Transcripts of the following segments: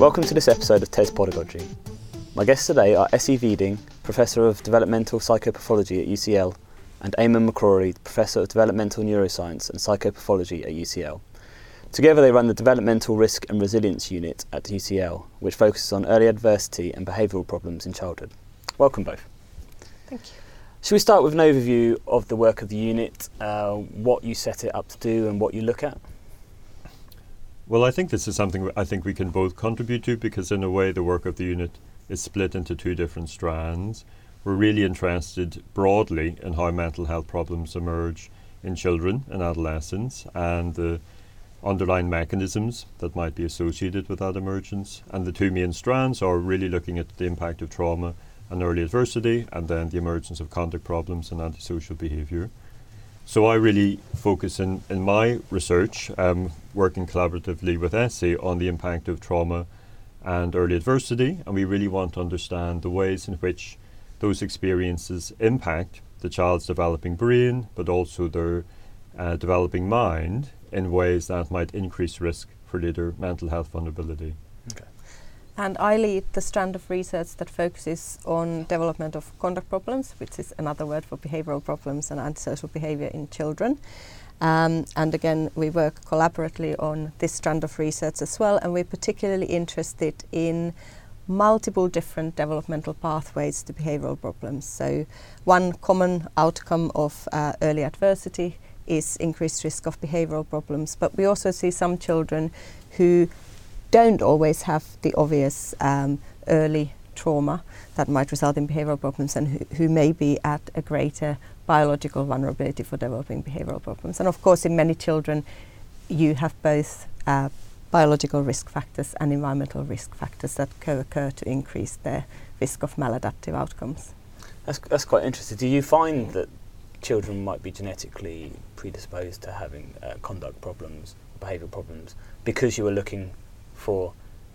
Welcome to this episode of TES Pedagogy. My guests today are Essie Viding, Professor of Developmental Psychopathology at UCL, and Eamon McCrory, Professor of Developmental Neuroscience and Psychopathology at UCL. Together they run the Developmental Risk and Resilience Unit at UCL, which focuses on early adversity and behavioural problems in childhood. Welcome both. Thank you. Should we start with an overview of the work of the unit, uh, what you set it up to do, and what you look at? Well, I think this is something I think we can both contribute to because, in a way, the work of the unit is split into two different strands. We're really interested broadly in how mental health problems emerge in children and adolescents and the underlying mechanisms that might be associated with that emergence. And the two main strands are really looking at the impact of trauma and early adversity and then the emergence of conduct problems and antisocial behaviour. So I really focus in, in my research, um, working collaboratively with Essie on the impact of trauma and early adversity, and we really want to understand the ways in which those experiences impact the child's developing brain, but also their uh, developing mind in ways that might increase risk for later mental health vulnerability. Okay. And I lead the strand of research that focuses on development of conduct problems, which is another word for behavioral problems and antisocial behavior in children. Um, and again, we work collaboratively on this strand of research as well, and we're particularly interested in multiple different developmental pathways to behavioral problems. So, one common outcome of uh, early adversity is increased risk of behavioral problems, but we also see some children who don't always have the obvious um, early trauma that might result in behavioral problems and who, who, may be at a greater biological vulnerability for developing behavioral problems. And of course, in many children, you have both uh, biological risk factors and environmental risk factors that co occur to increase their risk of maladaptive outcomes. That's, that's quite interesting. Do you find that children might be genetically predisposed to having uh, conduct problems, or behavioural problems, because you were looking for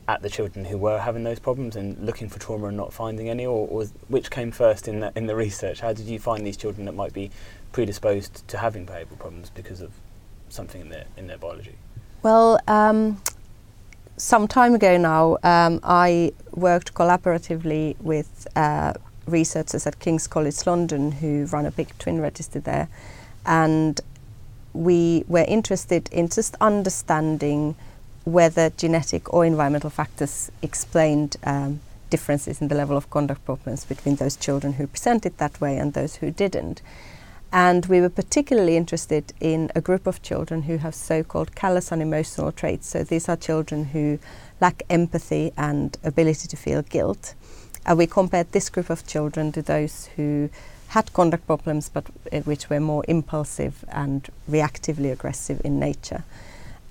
at the children who were having those problems and looking for trauma and not finding any, or, which came first in the, in the research? How did you find these children that might be predisposed to having behavioural problems because of something in their in their biology? Well, um, some time ago now, um, I worked collaboratively with uh, researchers at King's College London who run a big twin register there, and we were interested in just understanding whether genetic or environmental factors explained um, differences in the level of conduct problems between those children who presented that way and those who didn't. And we were particularly interested in a group of children who have so called callous unemotional traits. So these are children who lack empathy and ability to feel guilt. And we compared this group of children to those who had conduct problems but uh, which were more impulsive and reactively aggressive in nature.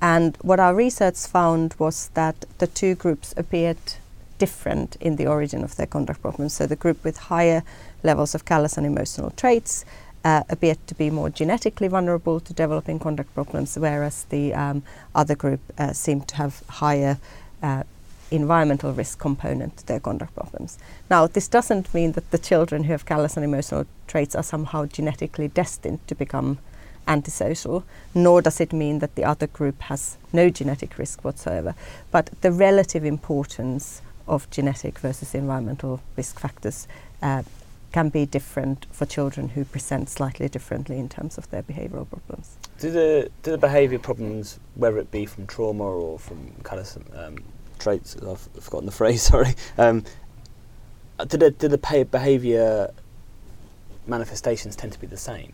And what our research found was that the two groups appeared different in the origin of their conduct problems. So the group with higher levels of callous unemotional traits uh, appeared to be more genetically vulnerable to developing conduct problems, whereas the um, other group uh, seemed to have higher uh, environmental risk component to their conduct problems. Now, this doesn't mean that the children who have callous unemotional traits are somehow genetically destined to become antisocial, nor does it mean that the other group has no genetic risk whatsoever. But the relative importance of genetic versus environmental risk factors uh, can be different for children who present slightly differently in terms of their behavioural problems. Do the do the behaviour problems, whether it be from trauma or from callous um, traits, I've forgotten the phrase. Sorry. Um, do the do the behaviour manifestations tend to be the same?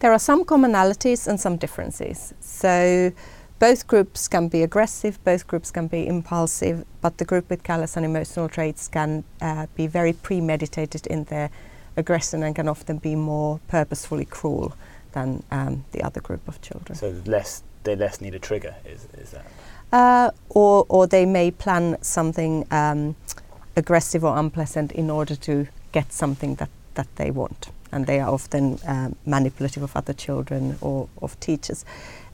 There are some commonalities and some differences. So both groups can be aggressive, both groups can be impulsive, but the group with callous unemotional traits can uh, be very premeditated in their aggression and can often be more purposefully cruel than um, the other group of children. So less, they less need a trigger, is, is that? Uh, or, or they may plan something um, aggressive or unpleasant in order to get something that, that they want and they are often um, manipulative of other children or of teachers.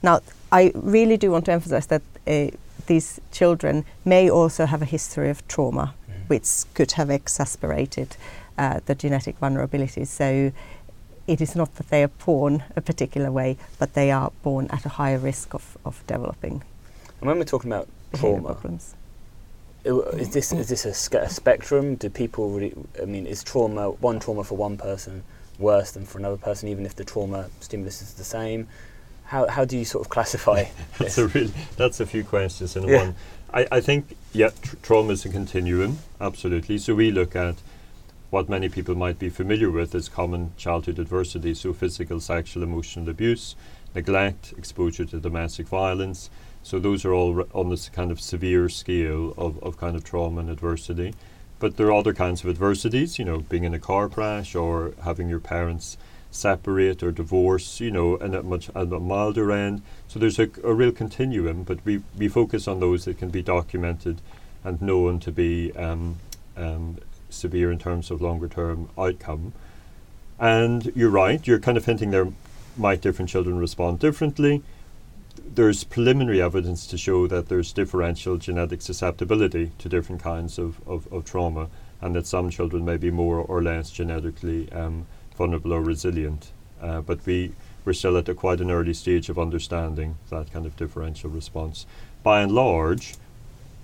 Now, I really do want to emphasize that uh, these children may also have a history of trauma, mm. which could have exacerbated uh, the genetic vulnerability. So it is not that they are born a particular way, but they are born at a higher risk of, of developing. And when we're talking about trauma, problems. is this is this a, sc- a spectrum? Do people really? I mean, is trauma one trauma for one person worse than for another person, even if the trauma stimulus is the same? How how do you sort of classify? that's a really that's a few questions in Yeah. one. I, I think yeah, tr- trauma is a continuum, absolutely. So we look at what many people might be familiar with as common childhood adversity, so physical, sexual, emotional abuse, neglect, exposure to domestic violence. So those are all r- on this kind of severe scale of, of kind of trauma and adversity. But there are other kinds of adversities, you know, being in a car crash or having your parents separate or divorce, you know, and at much at a milder end. So there's a, a real continuum, but we, we focus on those that can be documented and known to be um, um, severe in terms of longer term outcome. And you're right, you're kind of hinting there might different children respond differently. There's preliminary evidence to show that there's differential genetic susceptibility to different kinds of, of, of trauma, and that some children may be more or less genetically um, vulnerable or resilient. Uh, but we, we're still at a quite an early stage of understanding that kind of differential response. By and large,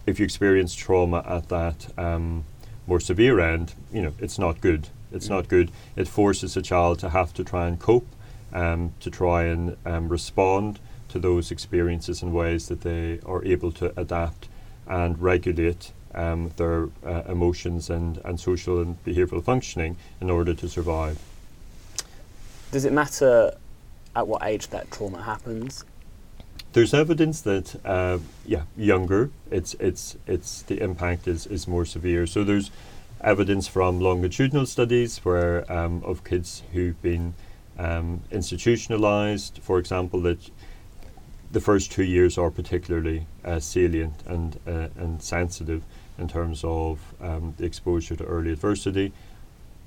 if you experience trauma at that um, more severe end, you know, it's not good. It's Mm. not good. It forces a child to have to try and cope, um, to try and um, respond to those experiences in ways that they are able to adapt and regulate um, their uh, emotions and, and social and behavioural functioning in order to survive. Does it matter at what age that trauma happens? There's evidence that uh, yeah, younger, it's it's it's the impact is, is more severe. So there's evidence from longitudinal studies where um, of kids who've been um, institutionalized, for example, that the first two years are particularly uh, salient and uh, and sensitive in terms of um, the exposure to early adversity.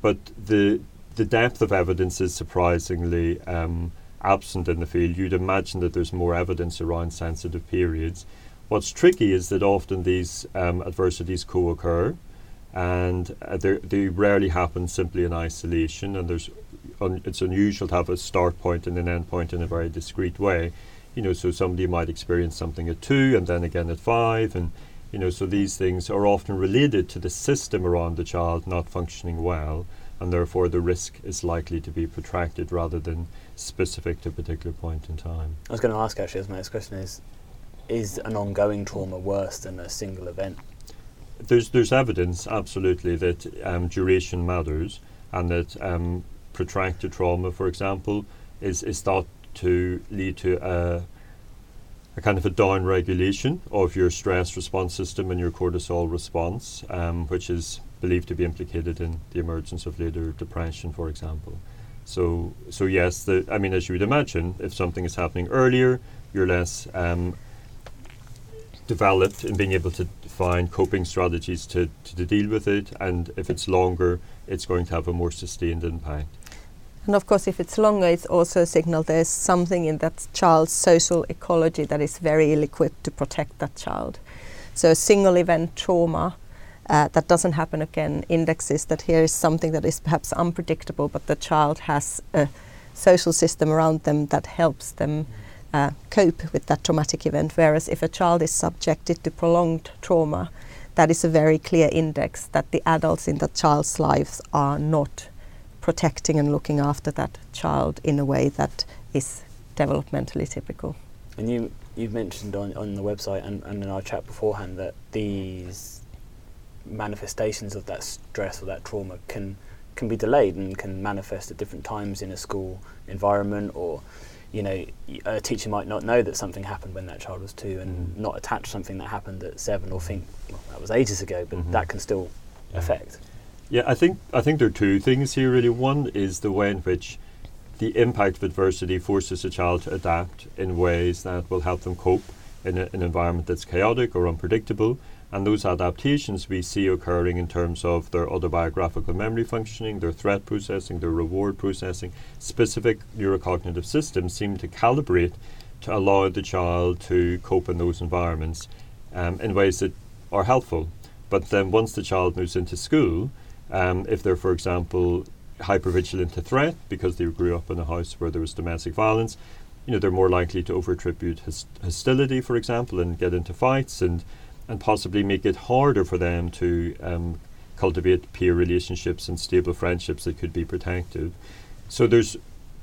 But the the depth of evidence is surprisingly um, absent in the field. You'd imagine that there's more evidence around sensitive periods. What's tricky is that often these um, adversities co-occur, and uh, they're- rarely happen simply in isolation. And there's un- it's unusual to have a start point and an end point in a very discrete way. You know, so somebody might experience something at two, and then again at five, and you know, so these things are often related to the system around the child not functioning well, and therefore the risk is likely to be protracted rather than specific to a particular point in time. I was going to ask actually, as my next question is, is an ongoing trauma worse than a single event? There's there's evidence absolutely that um, duration matters, and that um, protracted trauma, for example, is is thought to lead to a a kind of a down regulation of your stress response system and your cortisol response, um, which is believed to be implicated in the emergence of later depression, for example. So, so yes, the, I mean, as you would imagine, if something is happening earlier, you're less um, developed in being able to find coping strategies to, to, to deal with it, and if it's longer, it's going to have a more sustained impact. And of course, if it's longer, it's also a signal there's something in that child's social ecology that is very ill equipped to protect that child. So, a single event trauma uh, that doesn't happen again indexes that here is something that is perhaps unpredictable, but the child has a social system around them that helps them uh, cope with that traumatic event. Whereas, if a child is subjected to prolonged trauma, that is a very clear index that the adults in that child's lives are not protecting and looking after that child in a way that is developmentally typical. And you you've mentioned on, on the website and, and in our chat beforehand that these manifestations of that stress or that trauma can can be delayed and can manifest at different times in a school environment or you know y- a teacher might not know that something happened when that child was two and Mhm. not attach something that happened at seven or think well, that was ages ago but Mhm. that can still Yeah. affect Yeah, I think I think there are two things here really. One is the way in which the impact of adversity forces a child to adapt in ways that will help them cope in a, an environment that's chaotic or unpredictable. And those adaptations we see occurring in terms of their autobiographical memory functioning, their threat processing, their reward processing. Specific neurocognitive systems seem to calibrate to allow the child to cope in those environments um, in ways that are helpful. But then once the child moves into school, um, if they're, for example, hypervigilant to threat because they grew up in a house where there was domestic violence, you know, they're more likely to overattribute his- hostility, for example, and get into fights. And and possibly make it harder for them to um, cultivate peer relationships and stable friendships that could be protective. So there's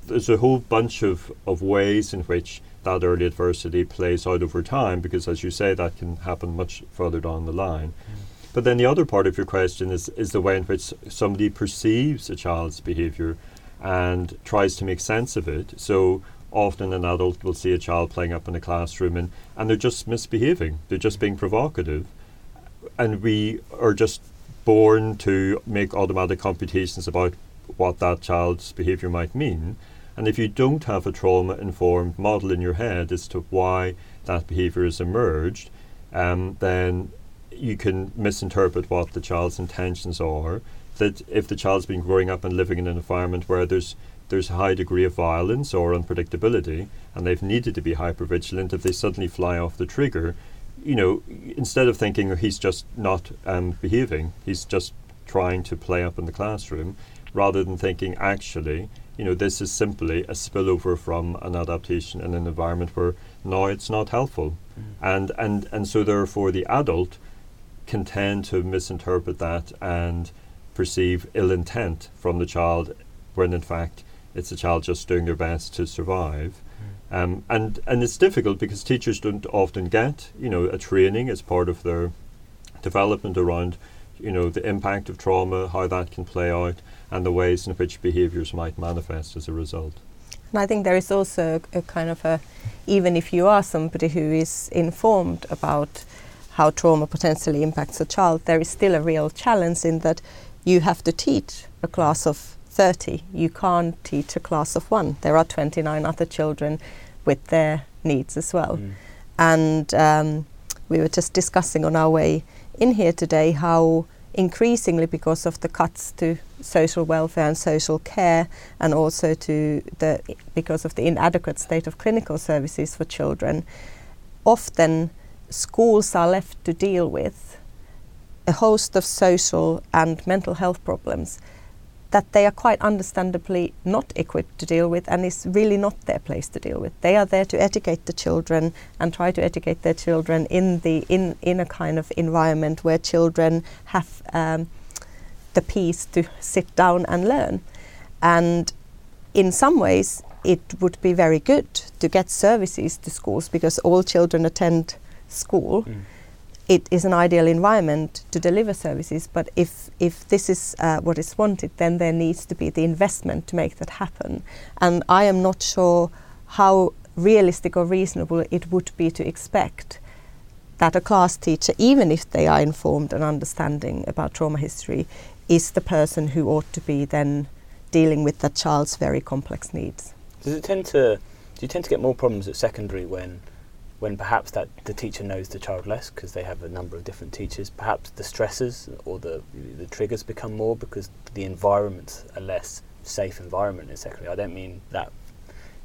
there's a whole bunch of, of ways in which that early adversity plays out over time because as you say that can happen much further down the line. Mm. But then the other part of your question is is the way in which somebody perceives a child's behavior and tries to make sense of it. So often an adult will see a child playing up in a classroom and, and they're just misbehaving. They're just being provocative. And we are just born to make automatic computations about what that child's behavior might mean. And if you don't have a trauma informed model in your head as to why that behavior has emerged, um, then you can misinterpret what the child's intentions are. That if the child's been growing up and living in an environment where there's there's a high degree of violence or unpredictability, and they've needed to be hyper vigilant. If they suddenly fly off the trigger, you know, instead of thinking he's just not um, behaving, he's just trying to play up in the classroom, rather than thinking actually, you know, this is simply a spillover from an adaptation in an environment where now it's not helpful, mm. and and and so therefore the adult can tend to misinterpret that and perceive ill intent from the child, when in fact it's a child just doing their best to survive. Mm. Um, and and it's difficult because teachers don't often get you know a training as part of their development around you know the impact of trauma, how that can play out, and the ways in which behaviours might manifest as a result. And I think there is also a, a kind of a, even if you are somebody who is informed about how trauma potentially impacts a child, there is still a real challenge in that you have to teach a class of 30. You can't teach a class of one. There are 29 other children with their needs as well. Mm. And um, we were just discussing on our way in here today how increasingly because of the cuts to social welfare and social care and also to the because of the inadequate state of clinical services for children often schools are left to deal with a host of social and mental health problems that they are quite understandably not equipped to deal with and is really not their place to deal with. They are there to educate the children and try to educate their children in the in in a kind of environment where children have um, the peace to sit down and learn. And in some ways, it would be very good to get services to schools because all children attend school. Mm it is an ideal environment to deliver services. But if if this is uh, what is wanted, then there needs to be the investment to make that happen. And I am not sure how realistic or reasonable it would be to expect that a class teacher, even if they are informed and understanding about trauma history, is the person who ought to be then dealing with that child's very complex needs. Does it tend to do you tend to get more problems at secondary when when perhaps that the teacher knows the child less because they have a number of different teachers. Perhaps the stresses or the the triggers become more because the environment's a less safe environment in secondary. I don't mean that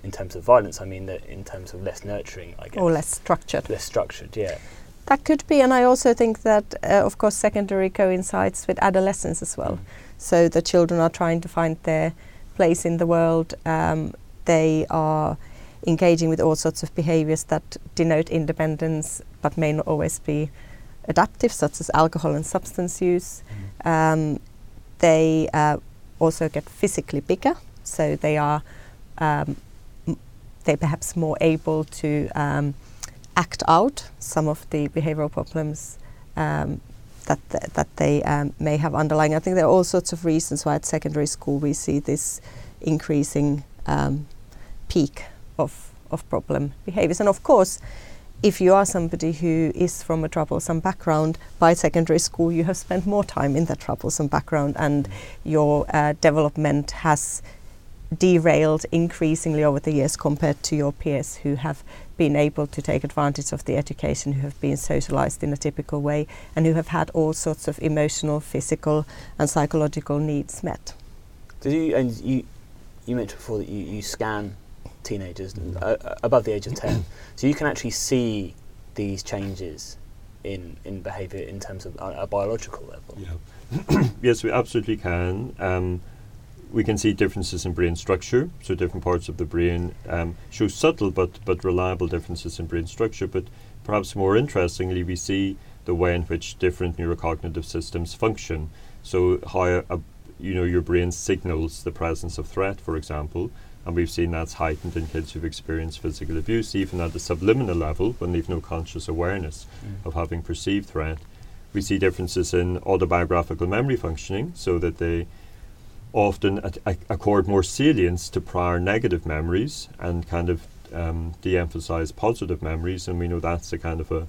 in terms of violence. I mean that in terms of less nurturing. I guess or less structured. Less structured, yeah. That could be, and I also think that, uh, of course, secondary coincides with adolescence as well. Mm. So the children are trying to find their place in the world. Um, they are engaging with all sorts of behaviors that denote independence but may not always be adaptive, such as alcohol and substance use. Mm. Um, they uh, also get physically bigger, so they are um, they perhaps more able to um, act out some of the behavioral problems um, that th that they um, may have underlying. I think there are all sorts of reasons why at secondary school we see this increasing um, peak of, of problem behaviors. And of course, if you are somebody who is from a troublesome background, by secondary school you have spent more time in that troublesome background and your uh, development has derailed increasingly over the years compared to your peers who have been able to take advantage of the education, who have been socialized in a typical way, and who have had all sorts of emotional, physical, and psychological needs met. Did you and you you mentioned before that you, you scan teenagers uh, uh, above the age of 10. So you can actually see these changes in, in behaviour in terms of a, a biological level. Yeah. yes, we absolutely can. Um, we can see differences in brain structure, so different parts of the brain um, show subtle but, but reliable differences in brain structure. But perhaps more interestingly, we see the way in which different neurocognitive systems function. So how a, you know your brain signals the presence of threat, for example, and we've seen that's heightened in kids who've experienced physical abuse, even at the subliminal level when they've no conscious awareness Mm. of having perceived threat. We see differences in autobiographical memory functioning, so that they often at- ac- accord more salience to prior negative memories and kind of um, de-emphasize positive memories, and we know that's a kind of a,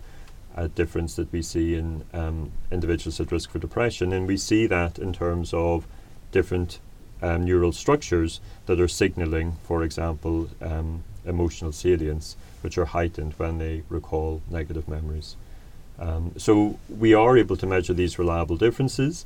a difference that we see in um, individuals at risk for depression, and we see that in terms of different um, neural structures that are signaling, for example, um, emotional salience, which are heightened when they recall negative memories. Um, so we are able to measure these reliable differences.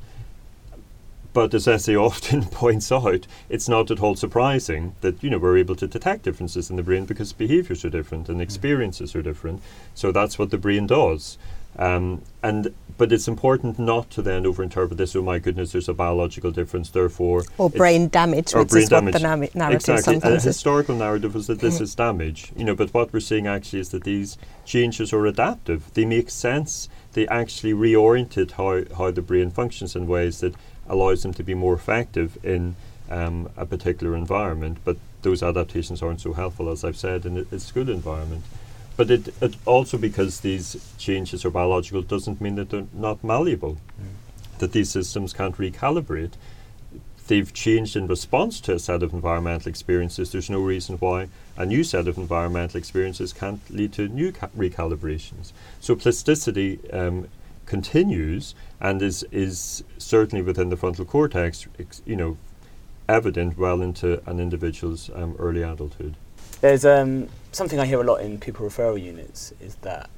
But as Essie often points out, it's not at all surprising that you know we're able to detect differences in the brain because behaviours are different and experiences are different. So that's what the brain does. Um, and but it's important not to then overinterpret this. Oh my goodness, there's a biological difference. Therefore, Or brain damage, or which brain is what the narrative exactly. A sometimes is. historical narrative was that this is damage, you know. But what we're seeing actually is that these changes are adaptive. They make sense. They actually reoriented how how the brain functions in ways that allows them to be more effective in um, a particular environment. But those adaptations aren't so helpful, as I've said, in a, a school environment. But it, it also because these changes are biological doesn't mean that they're not malleable. That these systems can't recalibrate they've changed in response to a set of environmental experiences, there's no reason why a new set of environmental experiences can't lead to new ca- recalibrations. So plasticity um, continues and is is certainly within the frontal cortex, ex- you know, evident well into an individual's um, early adulthood. There's um, something I hear a lot in pupil referral units is that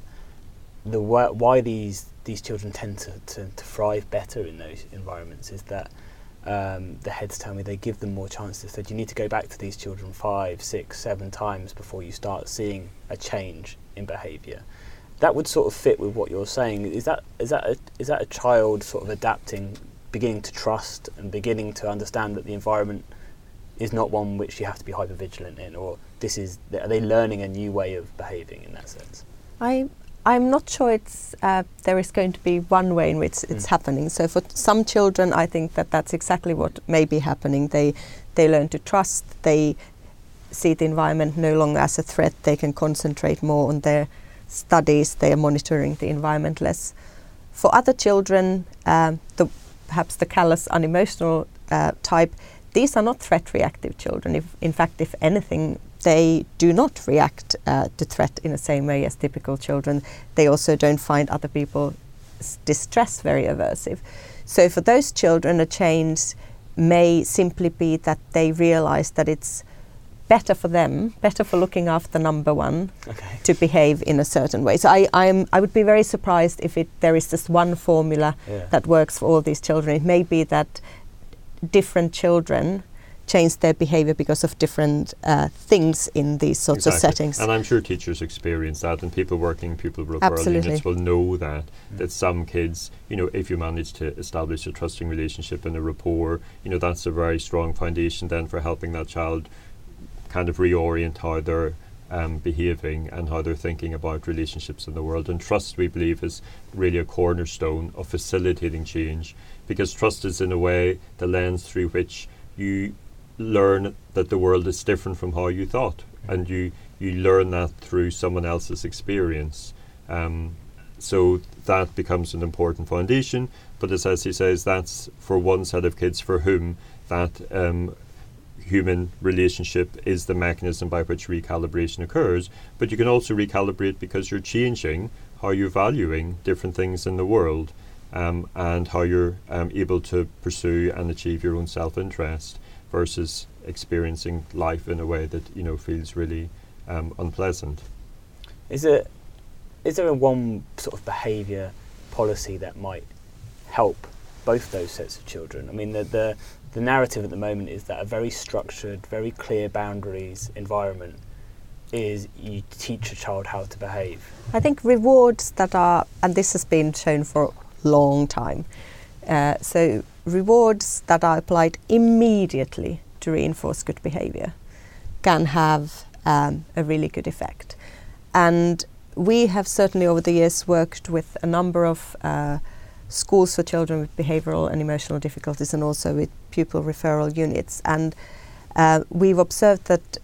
the wh- why these these children tend to, to, to thrive better in those environments is that um, the heads tell me they give them more chances. That you need to go back to these children five, six, seven times before you start seeing a change in behaviour. That would sort of fit with what you're saying. Is that is that a, is that a child sort of adapting, beginning to trust and beginning to understand that the environment is not one which you have to be hyper vigilant in, or this is are they learning a new way of behaving in that sense? I I'm not sure it's uh, there is going to be one way in which it's Mm. happening. So for some children, I think that that's exactly what may be happening. They they learn to trust. They see the environment no longer as a threat. They can concentrate more on their studies. They are monitoring the environment less. For other children, um, the perhaps the callous, unemotional uh, type, these are not threat reactive children. If, in fact, if anything, they do not react uh, to threat in the same way as typical children. They also don't find other people's distress very aversive. So for those children, a change may simply be that they realize that it's better for them, better for looking after the number one, Okay. to behave in a certain way. So I, I'm, I would be very surprised if it, there is this one formula Yeah. that works for all these children. It may be that different children change their behavior because of different uh, things in these sorts of settings. And I'm sure teachers experience that, and people working in pupil referral Absolutely. units will know that. Mm. That some kids, you know, if you manage to establish a trusting relationship and a rapport, you know, that's a very strong foundation then for helping that child kind of reorient how they're um, behaving and how they're thinking about relationships in the world. And trust, we believe, is really a cornerstone of facilitating change because trust is, in a way, the lens through which you learn that the world is different from how you thought, and you you learn that through someone else's experience. Um, so that becomes an important foundation. But as Essie says, that's for one set of kids for whom that um, human relationship is the mechanism by which recalibration occurs. But you can also recalibrate because you're changing how you're valuing different things in the world um, and how you're um, able to pursue and achieve your own self-interest versus experiencing life in a way that you know feels really um, unpleasant. Is it is there a one sort of behaviour policy that might help both those sets of children? I mean, the, the the narrative at the moment is that a very structured, very clear boundaries environment is you teach a child how to behave. I think rewards that are, and this has been shown for a long time, uh, so rewards that are applied immediately to reinforce good behavior can have um, a really good effect. And we have certainly over the years worked with a number of uh, schools for children with behavioral and emotional difficulties and also with pupil referral units. And uh, we've observed that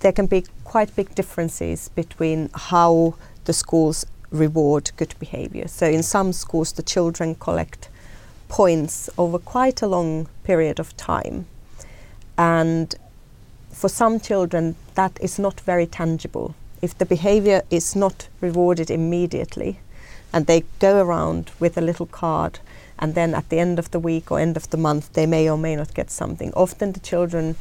there can be quite big differences between how the schools reward good behavior. So in some schools, the children collect points over quite a long period of time. And for some children, that is not very tangible. If the behavior is not rewarded immediately, and they go around with a little card, and then at the end of the week or end of the month, they may or may not get something. Often, the children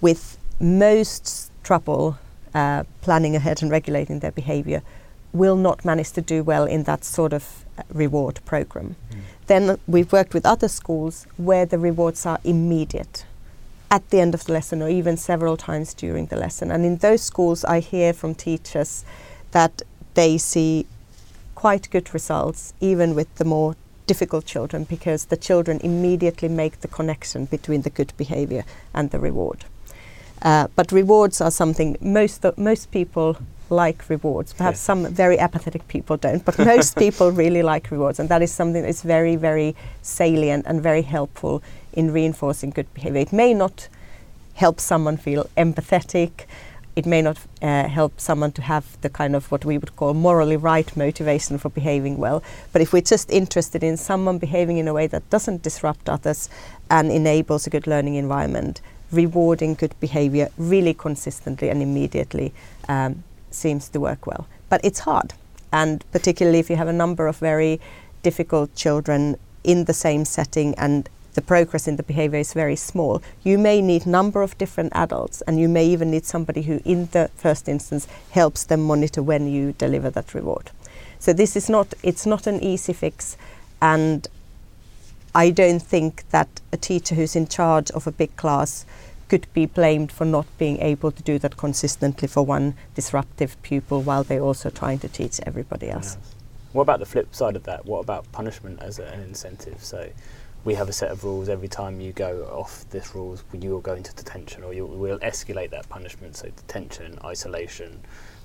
with most trouble uh, planning ahead and regulating their behavior will not manage to do well in that sort of uh, reward program. Mm. Then we've worked with other schools where the rewards are immediate at the end of the lesson or even several times during the lesson. And in those schools, I hear from teachers that they see quite good results even with the more difficult children because the children immediately make the connection between the good behavior and the reward. Uh, but rewards are something most most people like rewards. Perhaps yeah. some very apathetic people don't, but most people really like rewards, and that is something that's very, very salient and very helpful in reinforcing good behavior. It may not help someone feel empathetic. It may not uh, help someone to have the kind of what we would call morally right motivation for behaving well. But if we're just interested in someone behaving in a way that doesn't disrupt others and enables a good learning environment, rewarding good behavior really consistently and immediately um, seems to work well. But it's hard, and particularly if you have a number of very difficult children in the same setting and the progress in the behavior is very small, you may need a number of different adults and you may even need somebody who in the first instance helps them monitor when you deliver that reward. So this is not it's not an easy fix and I don't think that a teacher who's in charge of a big class could be blamed for not being able to do that consistently for one disruptive pupil while they're also trying to teach everybody else. Yeah. What about the flip side of that? What about punishment as an incentive? So we have a set of rules. Every time you go off this rules, you will go into detention, or you will escalate that punishment. So detention, isolation,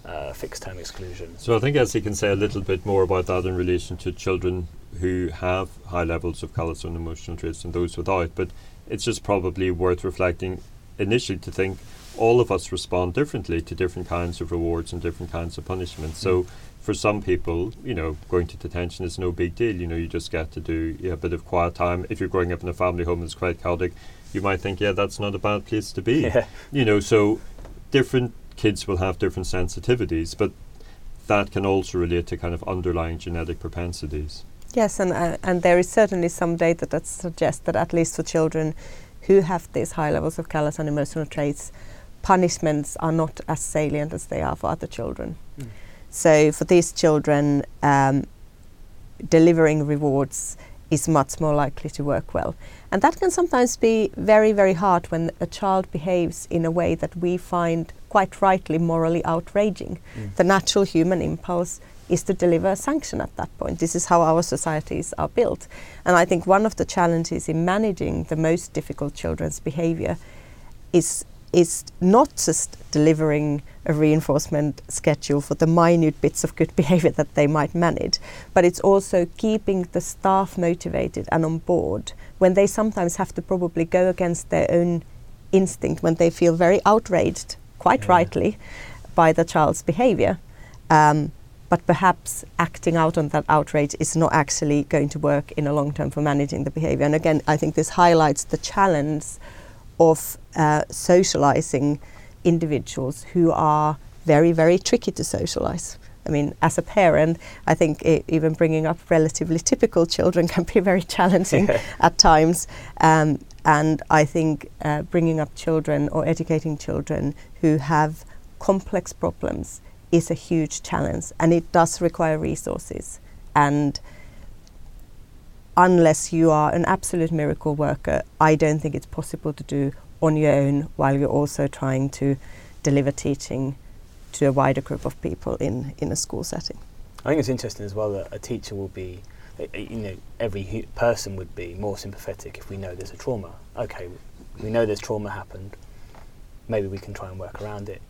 uh, fixed term exclusion. So I think Essie can say a little bit more about that in relation to children who have high levels of callous unemotional traits and those without. But it's just probably worth reflecting initially to think all of us respond differently to different kinds of rewards and different kinds of punishments. So mm. for some people, you know, going to detention is no big deal. You know, you just get to do a bit of quiet time. If you're growing up in a family home that's quite chaotic, you might think, yeah, that's not a bad place to be. Yeah. You know, so different kids will have different sensitivities, but that can also relate to kind of underlying genetic propensities. Yes, and uh, and there is certainly some data that suggests that at least for children who have these high levels of callous unemotional traits, punishments are not as salient as they are for other children. Mm. So for these children, um, delivering rewards is much more likely to work well. And that can sometimes be very, very hard when a child behaves in a way that we find quite rightly morally outraging. Mm. The natural human impulse is to deliver a sanction at that point. This is how our societies are built. And I think one of the challenges in managing the most difficult children's behavior is is not just delivering a reinforcement schedule for the minute bits of good behavior that they might manage, but it's also keeping the staff motivated and on board when they sometimes have to probably go against their own instinct when they feel very outraged, quite yeah. rightly, by the child's behavior. Um, but perhaps acting out on that outrage is not actually going to work in a long term for managing the behavior. And again, I think this highlights the challenge of uh, socializing individuals who are very, very tricky to socialize. I mean, as a parent, I think I- even bringing up relatively typical children can be very challenging at times. Um, and I think uh, bringing up children or educating children who have complex problems is a huge challenge and it does require resources. And unless you are an absolute miracle worker, I don't think it's possible to do on your own while you're also trying to deliver teaching to a wider group of people in, in a school setting. I think it's interesting as well that a teacher will be, eh, eh, you know, every person would be more sympathetic if we know there's a trauma. Okay, we know there's trauma happened, maybe we can try and work around it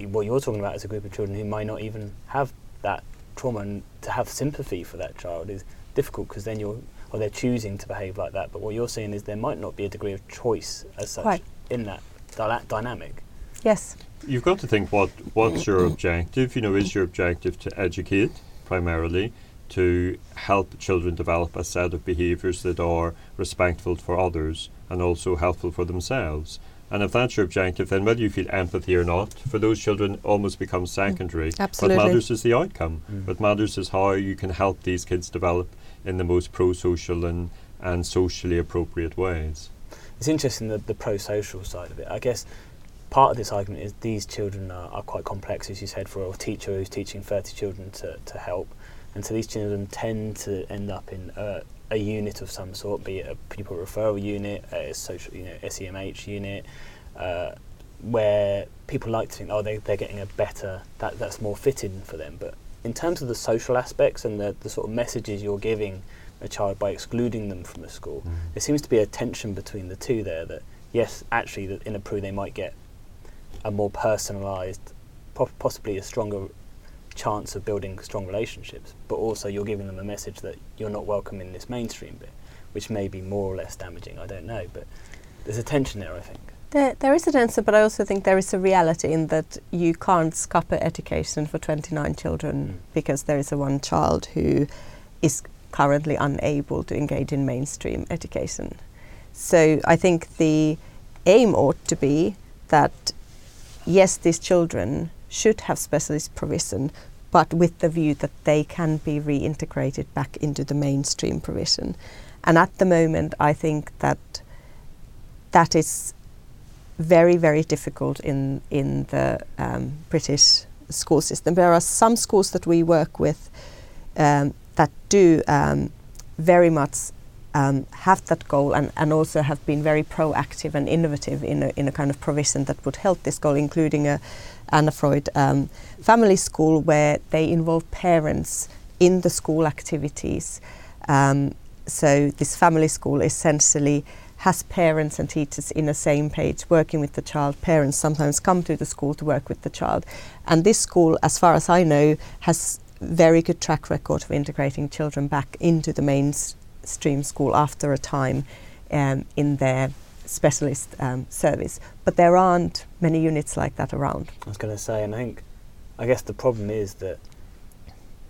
what you're talking about is a group of children who might not even have that trauma and to have sympathy for that child is difficult because then you're or they're choosing to behave like that. But what you're saying is there might not be a degree of choice as such Quite. in that dy- dynamic. Yes. You've got to think what what's your objective. You know, is your objective to educate primarily, to help children develop a set of behaviours that are respectful for others and also helpful for themselves. And if that's your objective, then whether you feel empathy or not, for those children almost becomes secondary. Absolutely. What matters is the outcome. Mm. What matters is how you can help these kids develop in the most pro-social and, and socially appropriate ways. It's interesting the, the pro-social side of it. I guess part of this argument is these children are, are quite complex, as you said, for a teacher who's teaching 30 children to, to help. And so these children tend to end up in a, a unit of some sort, be it a pupil referral unit, a social, you know, SEMH unit, uh, where people like to think, oh, they, they're getting a better, that, that's more fitting for them. But in terms of the social aspects and the, the sort of messages you're giving a child by excluding them from a school, there seems to be a tension between the two there that, yes, actually, that in a PRU they might get a more personalised, possibly a stronger chance of building strong relationships, but also you're giving them a message that you're not welcome in this mainstream bit, which may be more or less damaging. I don't know, but there's a tension there, I think. There, there is an answer, but I also think there is a reality in that you can't scupper education for 29 children Mm. because there is a one child who is currently unable to engage in mainstream education. So I think the aim ought to be that yes, these children should have specialist provision, but with the view that they can be reintegrated back into the mainstream provision. And at the moment, I think that that is very, very difficult in in the um, British school system. There are some schools that we work with um, that do um, very much um, have that goal and, and also have been very proactive and innovative in a, in a kind of provision that would help this goal, including a Anna Freud um, family school where they involve parents in the school activities. Um, so this family school essentially has parents and teachers in the same page working with the child. Parents sometimes come to the school to work with the child. And this school, as far as I know, has very good track record of integrating children back into the mainstream school after a time um, in their specialist um, service. But there aren't many units like that around. I was going to say, and I think, I guess the problem is that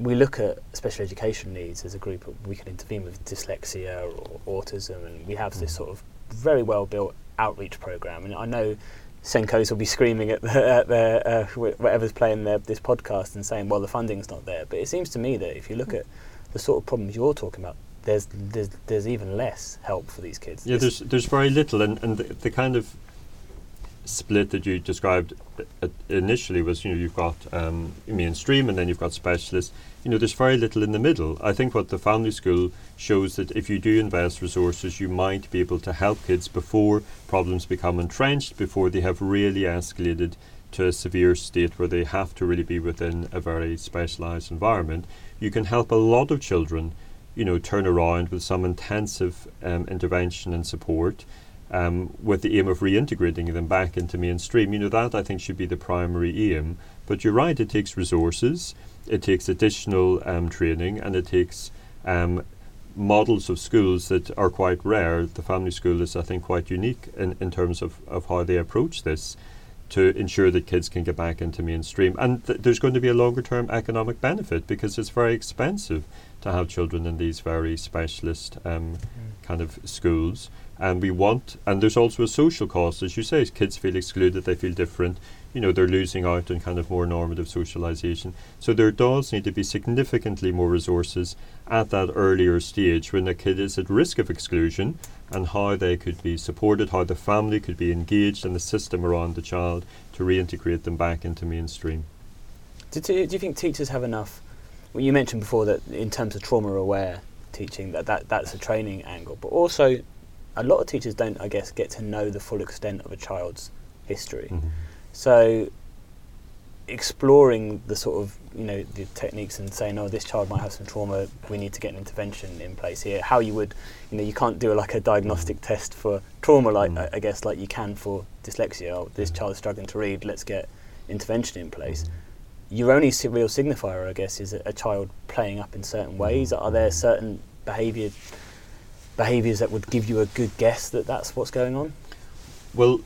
we look at special education needs as a group we can intervene with dyslexia or autism, and we have this sort of very well built outreach program. And I know SENCos will be screaming at, the, at their, uh, whatever's playing their, this podcast and saying, well, the funding's not there. But it seems to me that if you look at the sort of problems you're talking about, there's, there's, there's even less help for these kids. Yeah, there's there's very little, and and the, the kind of split that you described uh, uh, initially was you know you've got um, mainstream and then you've got specialists. You know, there's very little in the middle. I think what the family school shows that if you do invest resources, you might be able to help kids before problems become entrenched, before they have really escalated to a severe state where they have to really be within a very specialised environment. You can help a lot of children you know, turn around with some intensive um, intervention and support um, with the aim of reintegrating them back into mainstream. You know, that I think should be the primary aim. But you're right, it takes resources, it takes additional um, training, and it takes um, models of schools that are quite rare. The family school is, I think, quite unique in, in terms of, of how they approach this to ensure that kids can get back into mainstream. And th- there's going to be a longer term economic benefit because it's very expensive to have children in these very specialist um, kind of schools. And we want, and there's also a social cost, as you say, kids feel excluded, they feel different, you know, they're losing out on kind of more normative socialization. So there does need to be significantly more resources at that earlier stage when a kid is at risk of exclusion and how they could be supported, how the family could be engaged in the system around the child to reintegrate them back into mainstream. Do, do, do you think teachers have enough? Well, you mentioned before that in terms of trauma aware teaching, that, that that's a training angle, but also a lot of teachers don't, I guess, get to know the full extent of a child's history. Mhm. So exploring the sort of you know the techniques and saying, oh, this child might have some trauma. We need to get an intervention in place here. How you would, you know, you can't do like a diagnostic test for trauma, like Mm. I, I guess, like you can for dyslexia. Oh, this Mm. child is struggling to read. Let's get intervention in place. Your only real signifier, I guess, is a, a child playing up in certain ways. Are there certain behaviour behaviours that would give you a good guess that that's what's going on? Well,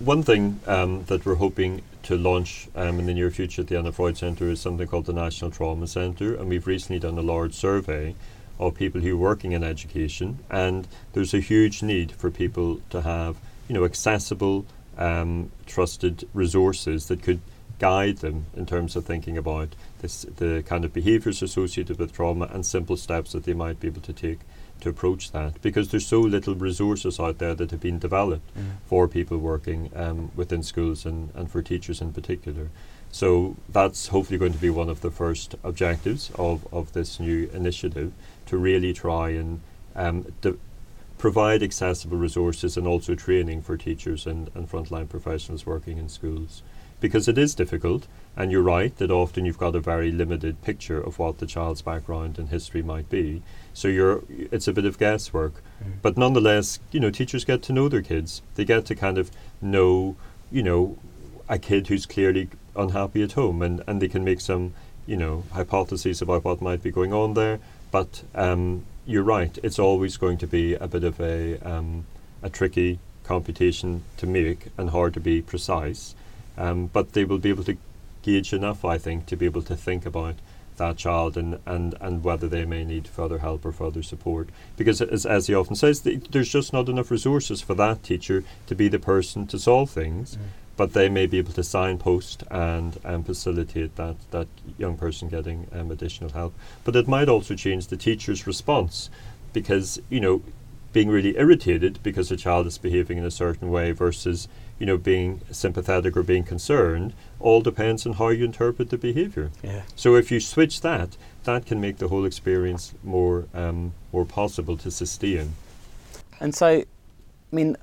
one thing um, that we're hoping to launch um, in the near future at the Anna Freud Centre is something called the National Trauma Centre, and we've recently done a large survey of people who are working in education, and there's a huge need for people to have, you know, accessible, um, trusted resources that could guide them in terms of thinking about this, the kind of behaviours associated with trauma and simple steps that they might be able to take to approach that because there's so little resources out there that have been developed Mm. for people working um, within schools and, and for teachers in particular. So that's hopefully going to be one of the first objectives of, of this new initiative to really try and um, de- provide accessible resources and also training for teachers and, and frontline professionals working in schools. Because it is difficult, and you're right that often you've got a very limited picture of what the child's background and history might be. So you're, it's a bit of guesswork. Mm. But nonetheless, you know, teachers get to know their kids. They get to kind of know, you know, a kid who's clearly unhappy at home, and, and they can make some, you know, hypotheses about what might be going on there. But um, you're right; it's always going to be a bit of a um, a tricky computation to make and hard to be precise. Um, but they will be able to gauge enough, I think, to be able to think about that child and, and, and whether they may need further help or further support. Because, as, as he often says, th- there's just not enough resources for that teacher to be the person to solve things, Mm. but they may be able to signpost and, and facilitate that, that young person getting um, additional help. But it might also change the teacher's response because, you know, being really irritated because a child is behaving in a certain way versus you know being sympathetic or being concerned all depends on how you interpret the behavior Yeah. so if you switch that that can make the whole experience more um, more possible to sustain And so, I mean,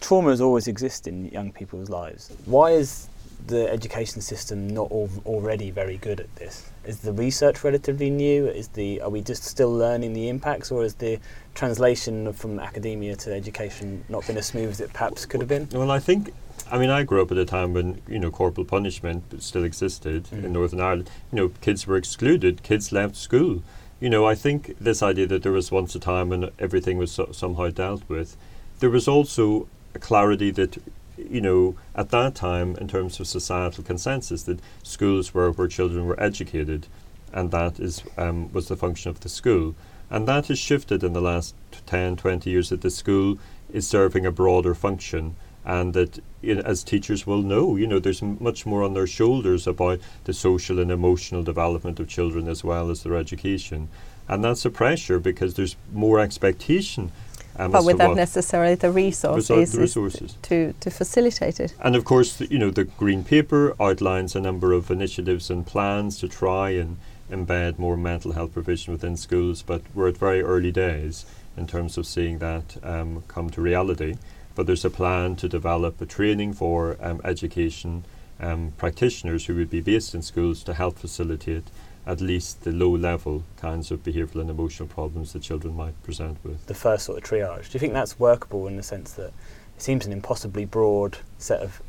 trauma has always existed in young people's lives. Why is the education system not al- already very good at this? Is the research relatively new? Is the are we just still learning the impacts, or is the translation from academia to education not been as smooth as it perhaps could have been? well i think i mean i grew up at a time when you know corporal punishment still existed Mm. in northern ireland you know kids were excluded kids left school you know i think this idea that there was once a time when everything was so- somehow dealt with there was also a clarity that you know at that time in terms of societal consensus that schools were where children were educated and that is um, was the function of the school. And that has shifted in the last 10 20 years that the school is serving a broader function and that you know, as teachers will know you know there's m- much more on their shoulders about the social and emotional development of children as well as their education. And that's a pressure because there's more expectation um, but without necessarily the resources, the resources to, to facilitate it. and of course, the, you know, the Green Paper outlines a number of initiatives and plans to try and embed more mental health provision within schools, but we're at very early days in terms of seeing that um, come to reality. But there's a plan to develop a training for um, education um, practitioners who would be based in schools to help facilitate at least the low level kinds of behavioural and emotional problems that children might present with. The first sort of triage. Do you think that's workable in the sense that it seems an impossibly broad set of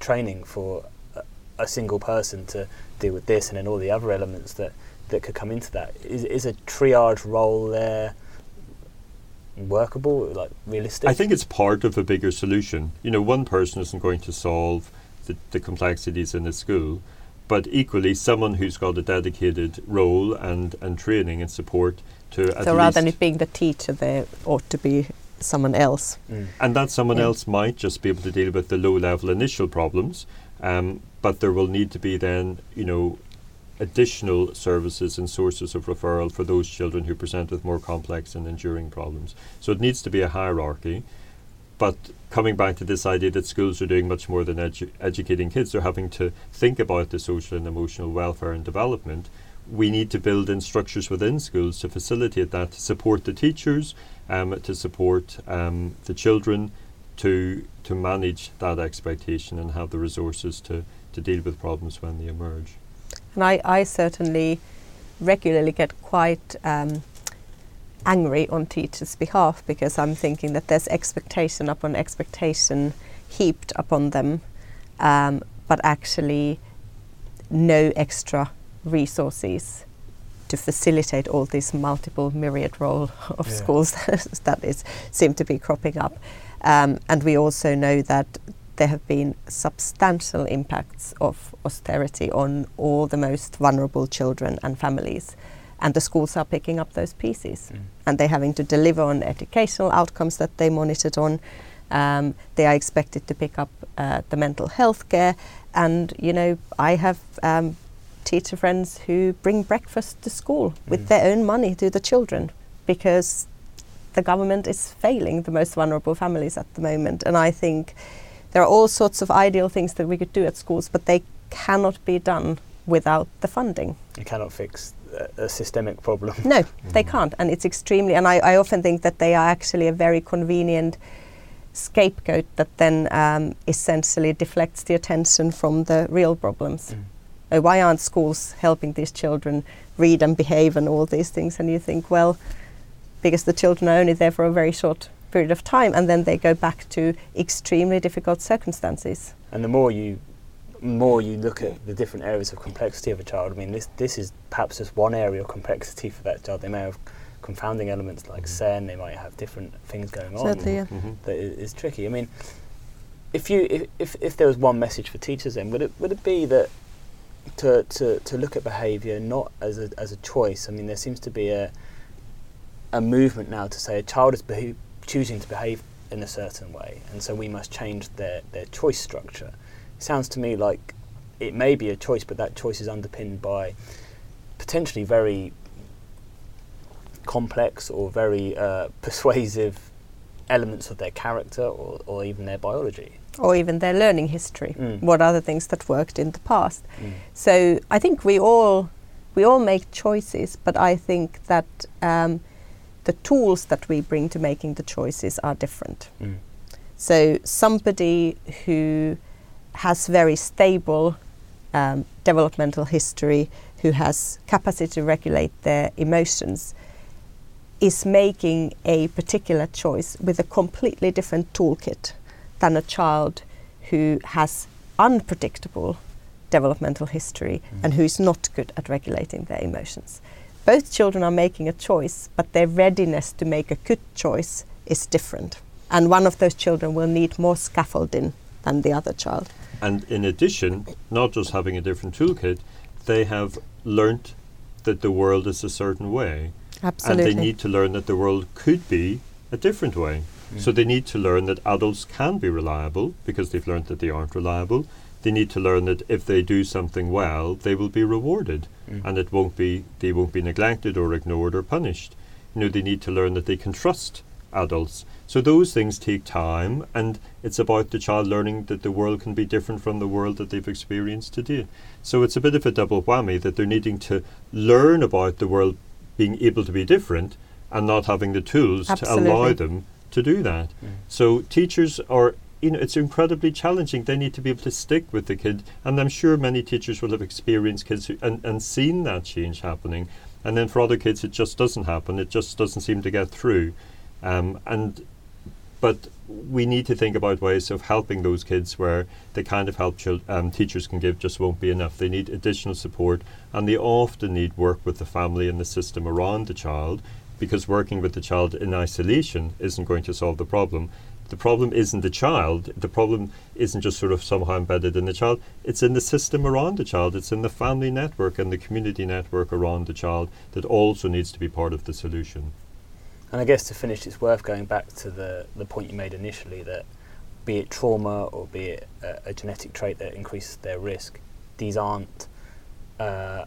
training for a, a single person to deal with this and then all the other elements that, that could come into that? Is, is a triage role there workable, like realistic? I think it's part of a bigger solution. You know, one person isn't going to solve the, the complexities in a school, but equally, someone who's got a dedicated role and, and training and support to at so rather than it being the teacher, there ought to be someone else. Mm. and that someone Yeah. else might just be able to deal with the low level initial problems, um, but there will need to be then, you know, additional services and sources of referral for those children who present with more complex and enduring problems. So it needs to be a hierarchy. But coming back to this idea that schools are doing much more than edu- educating kids, they're having to think about the social and emotional welfare and development. We need to build in structures within schools to facilitate that, to support the teachers, um, to support um, the children, to to manage that expectation and have the resources to, to deal with problems when they emerge. And I, I certainly regularly get quite um, angry on teachers' behalf because I'm thinking that there's expectation upon expectation heaped upon them, um, but actually no extra resources to facilitate all this multiple myriad role of Yeah. schools that is seem to be cropping up. Um, and we also know that there have been substantial impacts of austerity on all the most vulnerable children and families. And the schools are picking up those pieces Mm. and they're having to deliver on educational outcomes that they monitored on. Um, they are expected to pick up uh, the mental health care. And, you know, I have um, teacher friends who bring breakfast to school with Mm. their own money to the children because the government is failing the most vulnerable families at the moment. And I think there are all sorts of ideal things that we could do at schools, but they cannot be done without the funding. You cannot fix a, a systemic problem. No, they can't. And it's extremely, and I, I often think that they are actually a very convenient scapegoat that then um, essentially deflects the attention from the real problems. Mm. Uh, why aren't schools helping these children read and behave and all these things? And you think, well, because the children are only there for a very short period of time and then they go back to extremely difficult circumstances. And the more you more you look at the different areas of complexity of a child, I mean, this this is perhaps just one area of complexity for that child. They may have confounding elements like SEN. They might have different things going on Certainly, yeah. Mhm. that i- is tricky. I mean, if you if, if, if there was one message for teachers, then would it would it be that to to, to look at behaviour not as a as a choice? I mean, there seems to be a a movement now to say a child is beha- choosing to behave in a certain way, and so we must change their their choice structure. Sounds to me like it may be a choice, but that choice is underpinned by potentially very complex or very uh, persuasive elements of their character or, or even their biology. Or even their learning history. Mm. What are the things that worked in the past? Mm. So I think we all we all make choices, but I think that um, the tools that we bring to making the choices are different. Mm. So somebody who has very stable um, developmental history, who has capacity to regulate their emotions, is making a particular choice with a completely different toolkit than a child who has unpredictable developmental history and who is not good at regulating their emotions. Both children are making a choice, but their readiness to make a good choice is different. And one of those children will need more scaffolding than the other child. And in addition, not just having a different toolkit, they have learnt that the world is a certain way. Absolutely. And they need to learn that the world could be a different way. So they need to learn that adults can be reliable because they've learned that they aren't reliable. They need to learn that if they do something well, they will be rewarded Mm. and it won't be they won't be neglected or ignored or punished. You know, they need to learn that they can trust adults. So those things take time and it's about the child learning that the world can be different from the world that they've experienced today. So it's a bit of a double whammy that they're needing to learn about the world being able to be different and not having the tools to allow them to do that. Mm. So teachers are you know, it's incredibly challenging. They need to be able to stick with the kid, and I'm sure many teachers will have experienced kids who, and, and seen that change happening. And then for other kids, it just doesn't happen. It just doesn't seem to get through. Um, and but we need to think about ways of helping those kids where the kind of help um, teachers can give just won't be enough. They need additional support, and they often need work with the family and the system around the child because working with the child in isolation isn't going to solve the problem. The problem isn't the child, the problem isn't just sort of somehow embedded in the child, it's in the system around the child, it's in the family network and the community network around the child that also needs to be part of the solution. And I guess to finish, it's worth going back to the, the point you made initially that be it trauma or be it a, a genetic trait that increases their risk, these aren't uh,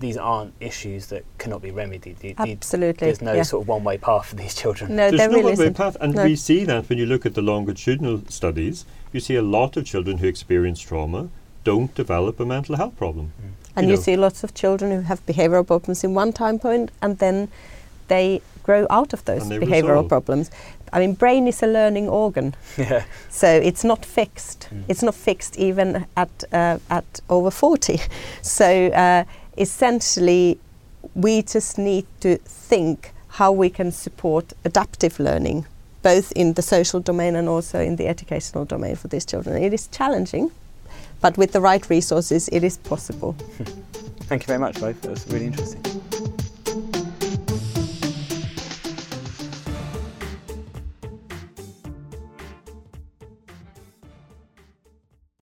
these aren't issues that cannot be remedied. The- the- Absolutely. there's no yeah. sort of one way path for these children. No, There's there no really one-way isn't. path, and No. we see that when you look at the longitudinal studies. You see a lot of children who experience trauma don't develop a mental health problem. And you you, know. see lots of children who have behavioral problems in one time point and then they grow out of those behavioral resolve. problems. I mean, brain is a learning organ, yeah. so it's not fixed. Mm. It's not fixed even at uh, at over forty. So uh, essentially, we just need to think how we can support adaptive learning, both in the social domain and also in the educational domain for these children. It is challenging, but with the right resources, it is possible. Thank you very much, both. That was really interesting.